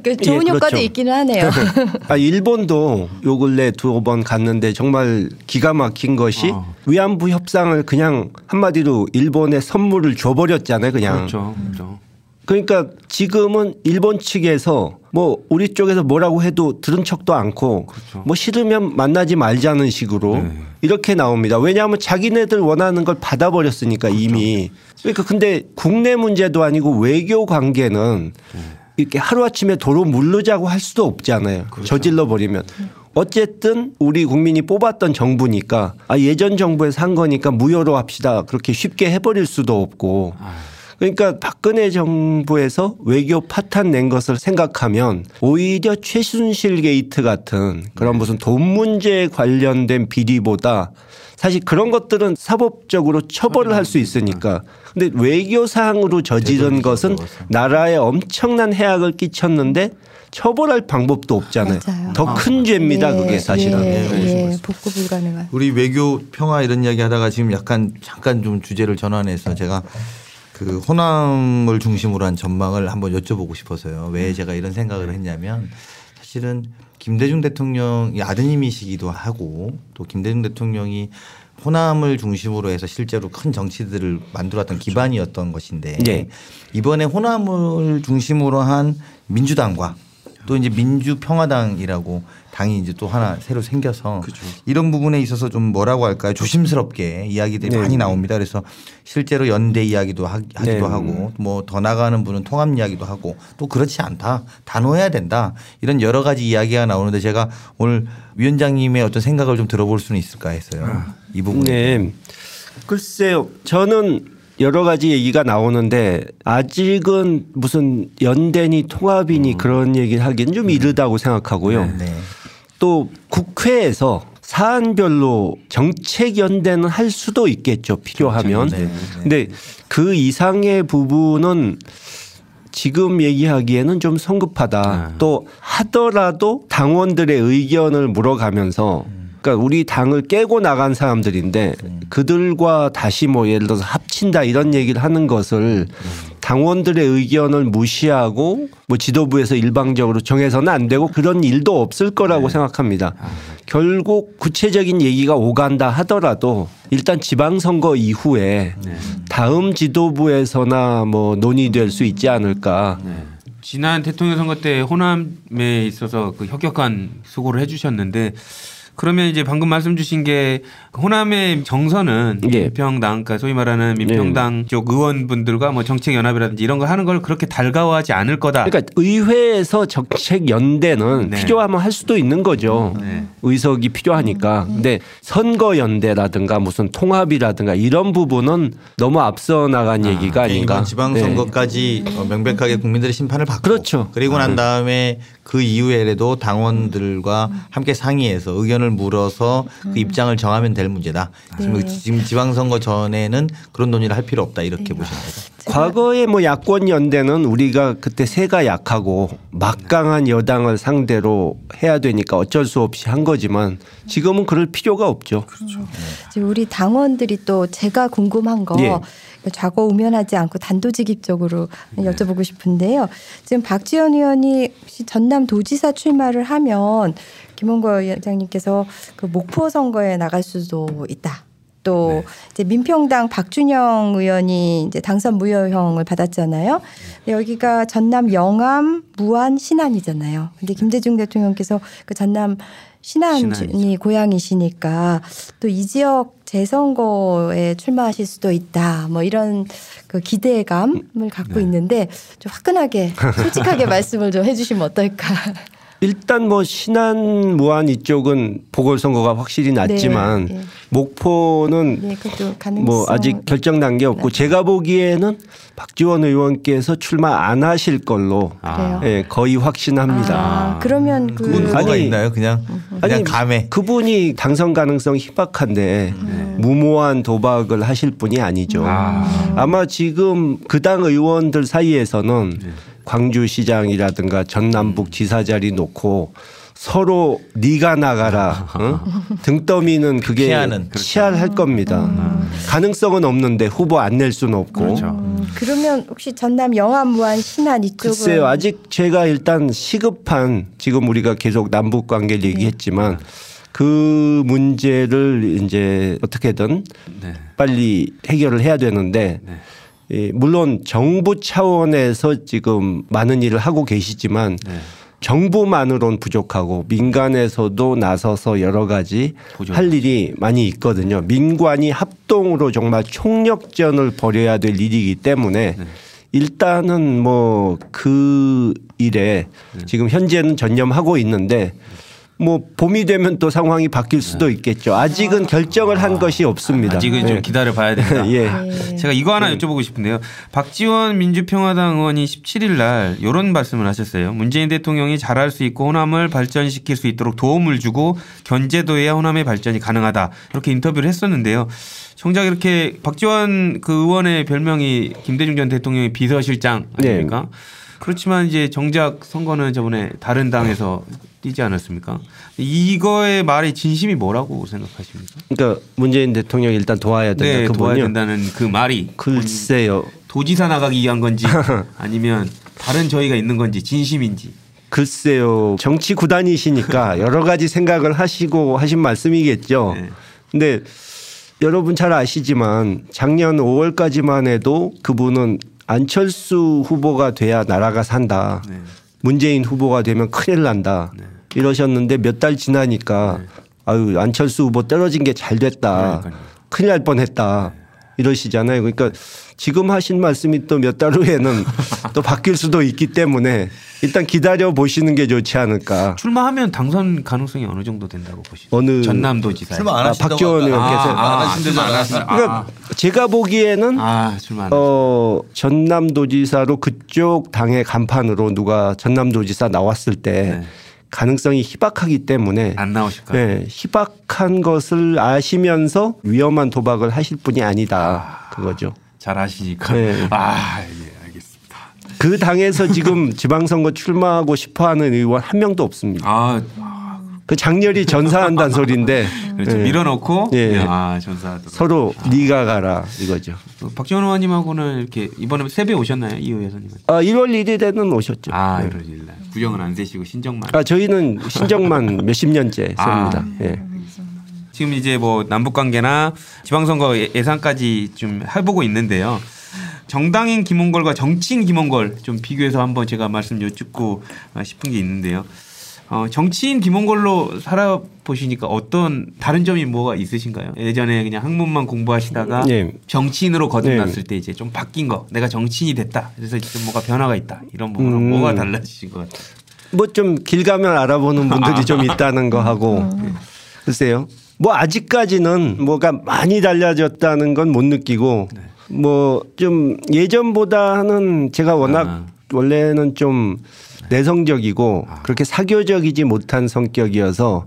Speaker 1: 그 좋은 예, 효과도 그렇죠. 있기는 하네요. 아,
Speaker 3: 일본도 요 근래 두 번 갔는데 정말 기가 막힌 것이 아. 위안부 협상을 그냥 한마디로 일본에 선물을 줘버렸잖아요. 그냥. 그렇죠. 그렇죠. 그러니까 지금은 일본 측에서 뭐 우리 쪽에서 뭐라고 해도 들은 척도 않고 그렇죠. 뭐 싫으면 만나지 말자는 식으로 네. 이렇게 나옵니다. 왜냐하면 자기네들 원하는 걸 받아버렸으니까 그렇죠. 이미 그러니까 근데 국내 문제도 아니고 외교 관계는 네. 이렇게 하루아침에 도로 물르자고 할 수도 없잖아요. 그렇죠. 저질러 버리면. 어쨌든 우리 국민이 뽑았던 정부니까 아 예전 정부에서 한 거니까 무효로 합시다. 그렇게 쉽게 해버릴 수도 없고 아유. 그러니까 박근혜 정부에서 외교 파탄 낸 것을 생각하면 오히려 최순실 게이트 같은 그런 네. 무슨 돈 문제에 관련된 비리보다 사실 그런 것들은 사법적으로 처벌을 할 수 있으니까 네. 근데 외교 사항으로 저지른 것은 나라에 엄청난 해악을 끼쳤는데 처벌할 방법도 없잖아요.
Speaker 4: 더 큰 죄입니다. 네, 그게 사실은. 예,
Speaker 1: 네, 예, 복구 불가능한.
Speaker 4: 우리 외교 평화 이런 이야기 하다가 지금 약간 잠깐 좀 주제를 전환해서 제가 그 호남을 중심으로 한 전망을 한번 여쭤보고 싶어서요. 왜 음. 제가 이런 생각을 네. 했냐면 사실은 김대중 대통령이 아드님이시기도 하고 또 김대중 대통령이 호남을 중심으로 해서 실제로 큰 정치들을 만들었던 그렇죠. 기반이었던 것인데 네. 이번에 호남을 중심으로 한 민주당과 또 이제 민주평화당이라고 당이 이제 또 하나 새로 생겨서 그렇 이런 부분에 있어서 좀 뭐라고 할까요? 조심스럽게 이야기들이 네. 많이 나옵니다. 그래서 실제로 연대 이야기도 하, 기도 네. 하고 뭐 더 나가는 분은 통합 이야기도 하고 또 그렇지 않다. 단호해야 된다. 이런 여러 가지 이야기가 나오는데 제가 오늘 위원장님의 어떤 생각을 좀 들어볼 수는 있을까 했어요. 아. 이 부분에. 네.
Speaker 3: 글쎄요. 저는 여러 가지 얘기가 나오는데 아직은 무슨 연대니 통합이니 음. 그런 얘기를 하기는좀 네. 이르다고 생각하고요. 네, 네. 또 국회에서 사안별로 정책 연대는 할 수도 있겠죠 필요하면. 그렇죠. 네, 네, 근데 그 이상의 부분은 지금 얘기하기에는 좀 성급하다. 아. 또 하더라도 당원들의 의견을 물어가면서 그러니까 우리 당을 깨고 나간 사람들인데 그들과 다시 뭐 예를 들어서 합친다 이런 얘기를 하는 것을 당원들의 의견을 무시하고 뭐 지도부에서 일방적으로 정해서는 안 되고 그런 일도 없을 거라고 네. 생각합니다. 아, 그렇죠. 결국 구체적인 얘기가 오간다 하더라도 일단 지방선거 이후에 네. 다음 지도부에서나 뭐 논의될 수 있지 않을까. 네.
Speaker 2: 지난 대통령 선거 때 호남에 있어서 그협혁한 수고를 해주셨는데 그러면 이제 방금 말씀 주신 게 호남의 정서는 예. 민평당, 그러니까 소위 말하는 민평당 예. 쪽 의원분들과 뭐 정책연합이라든지 이런 걸 하는 걸 그렇게 달가워하지 않을 거다.
Speaker 3: 그러니까 의회에서 정책연대는 네. 필요하면 할 수도 있는 거죠. 네. 의석이 필요하니까. 음. 근데 선거연대라든가 무슨 통합이라든가 이런 부분은 너무 앞서 나간 아, 얘기가 아닌가.
Speaker 4: 지방선거까지 네. 어, 명백하게 국민들의 심판을 받고 그렇죠. 그리고 난 네. 다음에 그 이후에라도 당원들과 음. 함께 상의해서 의견을 물어서 그 입장을 정하면 될 문제다. 지 네. 지금 지방선거 전에는 그런 논의를 할 필요 없다 이렇게 네. 보시면
Speaker 3: 돼요. 과거의 뭐 야권 연대는 우리가 그때 세가 약하고 막강한 여당을 상대로 해야 되니까 어쩔 수 없이 한 거지만 지금은 그럴 필요가 없죠. 그렇죠. 음.
Speaker 1: 우리 당원들이 또 제가 궁금한 거 예. 좌고 우면하지 않고 단도직입적으로 네. 여쭤보고 싶은데요. 지금 박지원 의원이 전남 도지사 출마를 하면 김원거 위장님께서그 목포 선거에 나갈 수도 있다. 또 네. 이제 민평당 박준영 의원이 이제 당선 무효형을 받았잖아요. 여기가 전남 영암, 무안, 신안이잖아요. 근데 김대중 대통령께서 그 전남 신안이 고향이시니까 또 이 지역 재선거에 출마하실 수도 있다. 뭐 이런 그 기대감을 갖고 네. 있는데 좀 화끈하게 솔직하게 말씀을 좀 해주시면 어떨까.
Speaker 3: 일단 뭐 신안 무안 이쪽은 보궐선거가 확실히 났지만 네, 네. 목포는 네, 뭐 아직 결정 난 게 없고 제가 보기에는 박지원 의원께서 출마 안 하실 걸로 아. 예, 거의 확신합니다. 아,
Speaker 1: 그러면 음, 그
Speaker 2: 그분 있나요? 그냥 음, 음. 그냥 아니, 감에
Speaker 3: 그분이 당선 가능성 희박한데 네. 무모한 도박을 하실 분이 아니죠. 아. 마 지금 그 당 의원들 사이에서는 네. 광주시장이라든가 전남북 음. 지사 자리 놓고 서로 네가 나가라 어? 등떠미는 그게 피하는. 그렇죠. 치열할 음. 겁니다. 음. 가능성은 없는데 후보 안 낼 수는 없고.
Speaker 1: 그렇죠. 음.
Speaker 3: 음.
Speaker 1: 그러면 혹시 전남 영암무안 신안 이쪽은
Speaker 3: 글쎄요 아직 제가 일단 시급한 지금 우리가 계속 남북 관계를 네. 얘기했지만 네. 그 문제를 이제 어떻게든 네. 빨리 해결을 해야 되는데. 네. 예, 물론 정부 차원에서 지금 많은 일을 하고 계시지만 네. 정부만으론 부족하고 민간에서도 나서서 여러 가지 보존할 일이 많이 있거든요. 민관이 합동으로 정말 총력전을 벌여야 될 일이기 때문에 네. 일단은 뭐 그 일에 네. 지금 현재는 전념하고 있는데 네. 뭐 봄이 되면 또 상황이 바뀔 수도 있겠죠. 아직은 결정을 한 아, 것이 없습니다.
Speaker 2: 아직은 네. 예. 좀 기다려 봐야 된다.
Speaker 3: 예.
Speaker 2: 제가 이거 하나 네. 여쭤보고 싶은데요. 박지원 민주평화당 의원이 17일 날 이런 말씀을 하셨어요. 문재인 대통령이 잘할 수 있고 호남을 발전시킬 수 있도록 도움을 주고 견제도에야 호남의 발전이 가능하다. 이렇게 인터뷰를 했었는데요. 정작 이렇게 박지원 그 의원의 별명이 김대중 전 대통령의 비서실장 네. 아닙니까? 네. 그렇지만 이제 정작 선거는 저번에 다른 당에서 뛰지 않았습니까? 이거의 말의 진심이 뭐라고 생각하십니까?
Speaker 3: 그러니까 문재인 대통령 일단 도와야 된다.
Speaker 2: 네, 도와야 된다는 그 말이 글쎄요. 도지사 나가기 위한 건지 아니면 다른 저희가 있는 건지 진심인지.
Speaker 3: 글쎄요. 정치 구단이시니까 여러 가지 생각을 하시고 하신 말씀이겠죠. 네. 근데 여러분 잘 아시지만 작년 5월까지만 해도 그분은 안철수 후보가 돼야 나라가 산다. 네. 문재인 후보가 되면 큰일 난다. 네. 이러셨는데 몇 달 지나니까 네. 아유 안철수 후보 떨어진 게 잘 됐다. 그러니까요. 큰일 날 뻔했다. 네. 이러시잖아요. 그러니까 지금 하신 말씀이 또 몇 달 후에는 또 바뀔 수도 있기 때문에 일단 기다려 보시는 게 좋지 않을까.
Speaker 2: 출마하면 당선 가능성이 어느 정도 된다고 보시죠?
Speaker 4: 어느
Speaker 2: 전남도지사 아,
Speaker 3: 아, 아, 출마 안 하신다고 아, 박지원 의원께서
Speaker 2: 아, 아, 그러니까
Speaker 3: 제가 보기에는 아, 출마 어, 전남도지사로 그쪽 당의 간판으로 누가 전남도지사 나왔을 때. 네. 가능성이 희박하기 때문에
Speaker 2: 안 나오실 거예요. 네,
Speaker 3: 희박한 것을 아시면서 위험한 도박을 하실 분이 아니다 아, 그거죠.
Speaker 2: 잘 아시니까. 네. 아 예, 알겠습니다.
Speaker 3: 그 당에서 지금 지방선거 출마하고 싶어하는 의원 한 명도 없습니다. 아그 장렬히 전사한다는 소리인데
Speaker 2: 그렇죠. 예. 밀어놓고 예. 아 전사
Speaker 3: 서로 아. 네가 가라 이거죠.
Speaker 2: 그 박지원 의원님하고는 이렇게 이번에 세배 오셨나요 이호 여님아
Speaker 3: 1월 1일에는 오셨죠.
Speaker 2: 아 1월 예. 1일 날 구형은 안 세시고 신정만.
Speaker 3: 아 저희는 신정만 몇십 년째 셉니다. 아. 예.
Speaker 2: 지금 이제 뭐 남북 관계나 지방선거 예상까지 좀 해보고 있는데요. 정당인 김홍걸과 정치인 김홍걸 좀 비교해서 한번 제가 말씀 여쭙고 싶은 게 있는데요. 어, 정치인 김홍걸로 살아보시니까 어떤 다른 점이 뭐가 있으신가요? 예전에 그냥 학문만 공부하시다가 네. 정치인으로 거듭났을 네. 때 이제 좀 바뀐 거 내가 정치인이 됐다 그래서 지금 뭐가 변화가 있다 이런 부분은 음. 뭐가 달라지신 것 같아요?
Speaker 3: 뭐 좀 길가면 알아보는 분들이 아. 좀 있다는 거 하고 음. 네. 글쎄요 뭐 아직까지는 뭐가 많이 달라졌다는 건 못 느끼고 네. 뭐좀 예전보다는 제가 워낙 아. 원래는 좀 내성적이고 아. 그렇게 사교적이지 못한 성격이어서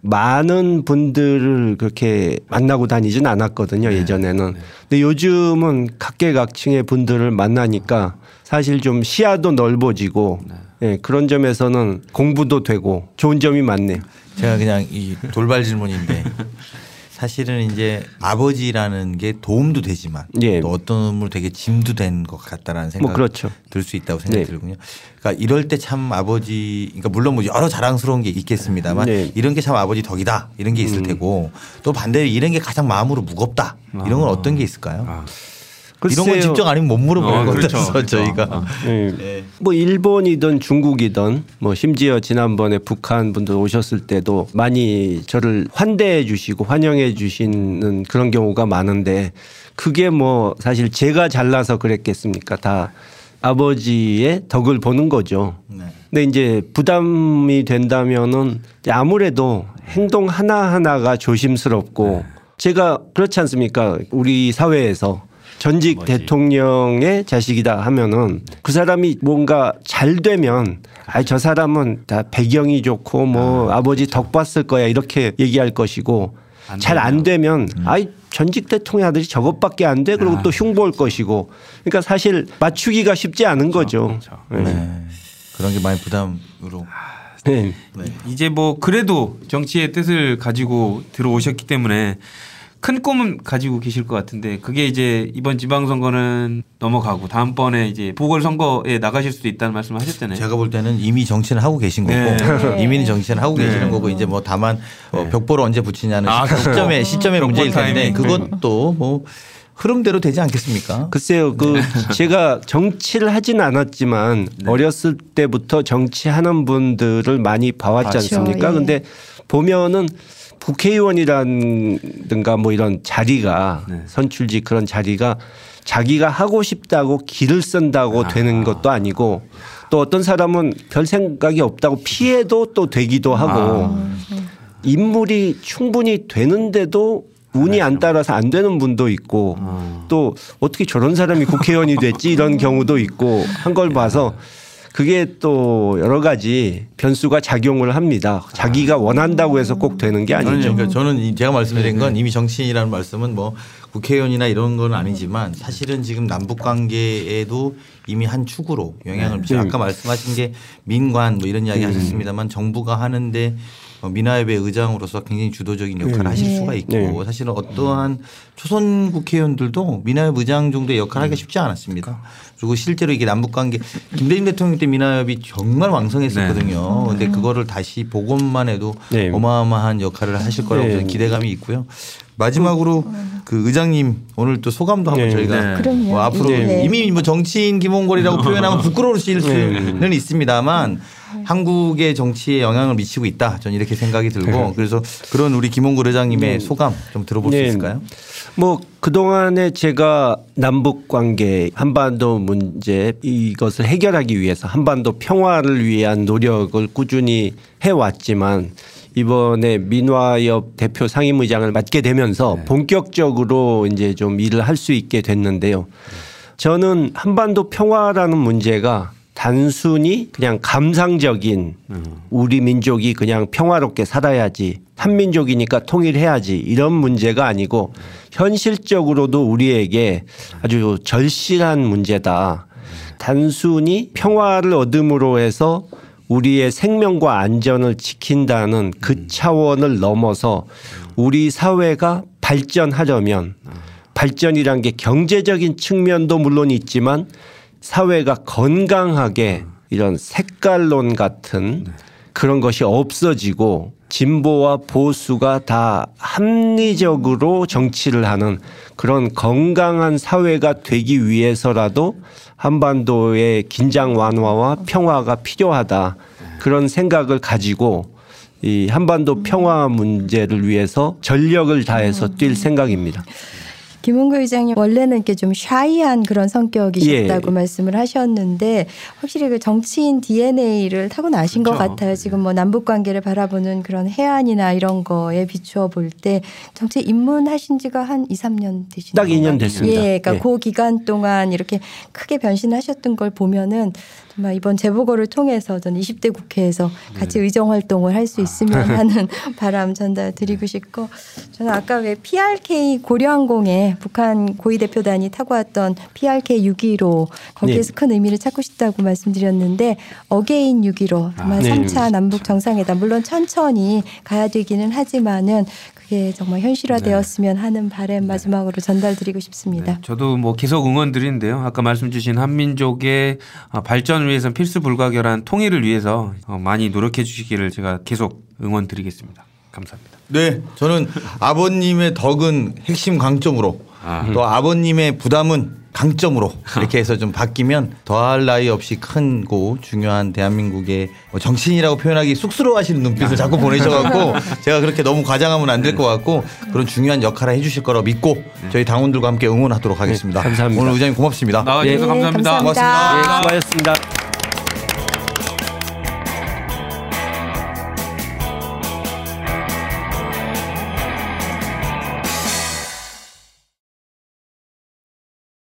Speaker 3: 많은 분들을 그렇게 만나고 다니진 않았거든요 네. 예전에는 네. 근데 요즘은 각계각층의 분들을 만나니까 사실 좀 시야도 넓어지고 네. 예, 그런 점에서는 공부도 되고 좋은 점이 많네요
Speaker 4: 제가 그냥 이 돌발 질문인데 사실은 이제 아버지라는 게 도움도 되지만 예. 또 어떤 놈을 되게 짐도 된 것 같다라는 생각 뭐 그렇죠. 들수 있다고 생각이 네. 들군요. 그러니까 이럴 때 참 아버지 그러니까 물론 뭐 여러 자랑스러운 게 있겠습니다만 네. 이런 게 참 아버지 덕이다 이런 게 있을 음. 테고 또 반대로 이런 게 가장 마음으로 무겁다 이런 건 아. 어떤 게 있을까요? 아. 이런 건 직접 아니면 못 물어보는 어, 아, 거죠 그렇죠. 그렇죠. 저희가. 아. 네. 네.
Speaker 3: 뭐 일본이든 중국이든 뭐 심지어 지난번에 북한 분들 오셨을 때도 많이 저를 환대해 주시고 환영해 주시는 그런 경우가 많은데 그게 뭐 사실 제가 잘나서 그랬겠습니까? 다 아버지의 덕을 보는 거죠. 네. 근데 이제 부담이 된다면은 아무래도 행동 하나하나가 조심스럽고 네. 제가 그렇지 않습니까? 우리 사회에서 전직 뭐지. 대통령의 자식이다 하면은 그 사람이 뭔가 잘 되면 아저 사람은 다 배경이 좋고 뭐 아, 버지덕 그렇죠. 봤을 거야 이렇게 얘기할 것이고 잘 안 되면 음. 아이 전직 대통령 아들이 저것밖에 안 돼 그리고 아, 또 흉보일 그렇죠. 것이고 그러니까 사실 맞추기가 쉽지 않은 그렇죠. 거죠.
Speaker 4: 그렇죠.
Speaker 3: 네. 네.
Speaker 4: 그런 게 많이 부담으로. 아, 네.
Speaker 2: 네. 이제 뭐 그래도 정치의 뜻을 가지고 들어오셨기 때문에 큰 꿈은 가지고 계실 것 같은데 그게 이제 이번 지방선거는 넘어가고 다음번에 이제 보궐선거에 나가실 수도 있다는 말씀을 하셨잖아요.
Speaker 4: 제가 볼 때는 이미 정치는 하고 계신 거고 네. 이미 정치는 하고 네. 계시는 거고 이제 뭐 다만 어 네. 벽보를 언제 붙이냐는 아, 그렇죠. 시점에 시점의 문제일 텐데 그것도 뭐 흐름대로 되지 않겠습니까?
Speaker 3: 글쎄요. 그 네. 제가 정치를 하진 않았지만 네. 어렸을 때부터 정치하는 분들을 많이 봐왔지 맞죠. 않습니까? 예. 근데 보면은 국회의원이라든가 뭐 이런 자리가 네. 선출직 그런 자리가 자기가 하고 싶다고 길을 쓴다고 아. 되는 것도 아니고 또 어떤 사람은 별 생각이 없다고 피해도 또 되기도 하고 아. 인물이 충분히 되는데도 운이 안 따라서 안 되는 분도 있고 아. 또 어떻게 저런 사람이 국회의원이 됐지 이런 경우도 있고 한 걸 봐서 네. 그게 또 여러 가지 변수가 작용을 합니다. 자기가 원한다고 해서 꼭 되는 게 아니죠.
Speaker 4: 그러니까 저는 제가 말씀드린 건 네. 이미 정치인이라는 말씀은 뭐 국회의원이나 이런 건 아니지만 사실은 지금 남북 관계에도 이미 한 축으로 영향을 미쳐 네. 음. 아까 말씀하신 게 민관 뭐 이런 이야기 음. 하셨습니다만 정부가 하는데 어, 미나협의 의장으로서 굉장히 주도적인 역할을 음. 네. 하실 수가 있고 네. 사실은 어떠한 초선 국회의원들도 미나협 의장 정도의 역할을 하기가 음. 쉽지 않았습니다. 그러니까. 그리고 실제로 이게 남북관계 김대중 대통령 때미나협이 정말 왕성했었거든요. 그런데 네. 네. 그거를 다시 보건만 해도 네. 어마어마한 역할을 하실 거라고 저는 기대감이 있고요. 마지막으로 그 의장님 오늘 또 소감도 한번 네, 저희가
Speaker 1: 네.
Speaker 4: 뭐 앞으로 네. 이미 뭐 정치인 기본거이라고 표현하면 부끄러울 수는 있습니다만 한국의 정치에 영향을 미치고 있다. 저는 이렇게 생각이 들고 네. 그래서 그런 우리 김홍구 회장님의 네. 소감 좀 들어볼 네. 수 있을까요?
Speaker 3: 뭐 그동안에 제가 남북 관계 한반도 문제 이것을 해결하기 위해서 한반도 평화를 위한 노력을 꾸준히 해왔지만 이번에 민화협 대표 상임의장을 맡게 되면서 네. 본격적으로 이제 좀 일을 할 수 있게 됐는데요. 저는 한반도 평화라는 문제가 단순히 그냥 감상적인 우리 민족이 그냥 평화롭게 살아야지 한민족이니까 통일해야지 이런 문제가 아니고 현실적으로도 우리에게 아주 절실한 문제다. 단순히 평화를 얻음으로 해서 우리의 생명과 안전을 지킨다는 그 음. 차원을 넘어서 우리 사회가 발전하려면 발전이란 게 경제적인 측면도 물론 있지만 사회가 건강하게 음. 이런 색깔론 같은 네. 그런 것이 없어지고 진보와 보수가 다 합리적으로 정치를 하는 그런 건강한 사회가 되기 위해서라도 한반도의 긴장 완화와 평화가 필요하다 네. 그런 생각을 가지고 이 한반도 평화 문제를 위해서 전력을 다해서 음. 뛸 생각입니다. 음.
Speaker 1: 김은구 의장님 원래는 이렇게 좀 샤이한 그런 성격이셨다고 예. 말씀을 하셨는데 확실히 그 정치인 DNA를 타고 나신 그렇죠. 것 같아요. 지금 네. 뭐 남북 관계를 바라보는 그런 해안이나 이런 거에 비추어 볼때 정치 입문하신 지가 한 2, 3년 되시딱
Speaker 3: 2년 됐습니다.
Speaker 1: 예, 그러니까 예. 그 기간 동안 이렇게 크게 변신하셨던 걸 보면은 이번 재보궐을 통해서 전 20대 국회에서 같이 네. 의정 활동을 할 수 있으면 하는 바람 전달 드리고 싶고 저는 아까 왜 PRK 고려항공에 북한 고위 대표단이 타고 왔던 PRK 6 1로 거기에서 네. 큰 의미를 찾고 싶다고 말씀드렸는데 어게인 6 1로 아, 정말 아, 네, 3차 남북 정상회담 물론 천천히 가야 되기는 하지만은 그게 정말 현실화되었으면 네. 하는 바램 네. 마지막으로 전달드리고 싶습니다.
Speaker 2: 저도 뭐 계속 응원드리는데요. 아까 말씀 주신 한민족의 발전을 위해서 필수 불가결한 통일을 위해서 많이 노력해 주시기를 제가 계속 응원드리겠습니다. 감사합니다.
Speaker 3: 네, 저는 아버님의 덕은 핵심 강점으로 아. 또 아버님의 부담은 강점으로 이렇게 해서 좀 바뀌면 더할 나위 없이 큰 고 중요한 대한민국의 뭐 정신이라고 표현하기 쑥스러워하시는 눈빛을 자꾸 보내셔갖고 제가 그렇게 너무 과장하면 안 될 것 같고 그런 중요한 역할을 해주실 거라 믿고 네. 저희 당원들과 함께 응원하도록 하겠습니다.
Speaker 2: 네, 감사합니다.
Speaker 3: 오늘 의장님 고맙습니다.
Speaker 2: 나와주셔서
Speaker 1: 네, 감사합니다.
Speaker 3: 고맙습니다. 네, 수고하셨습니다.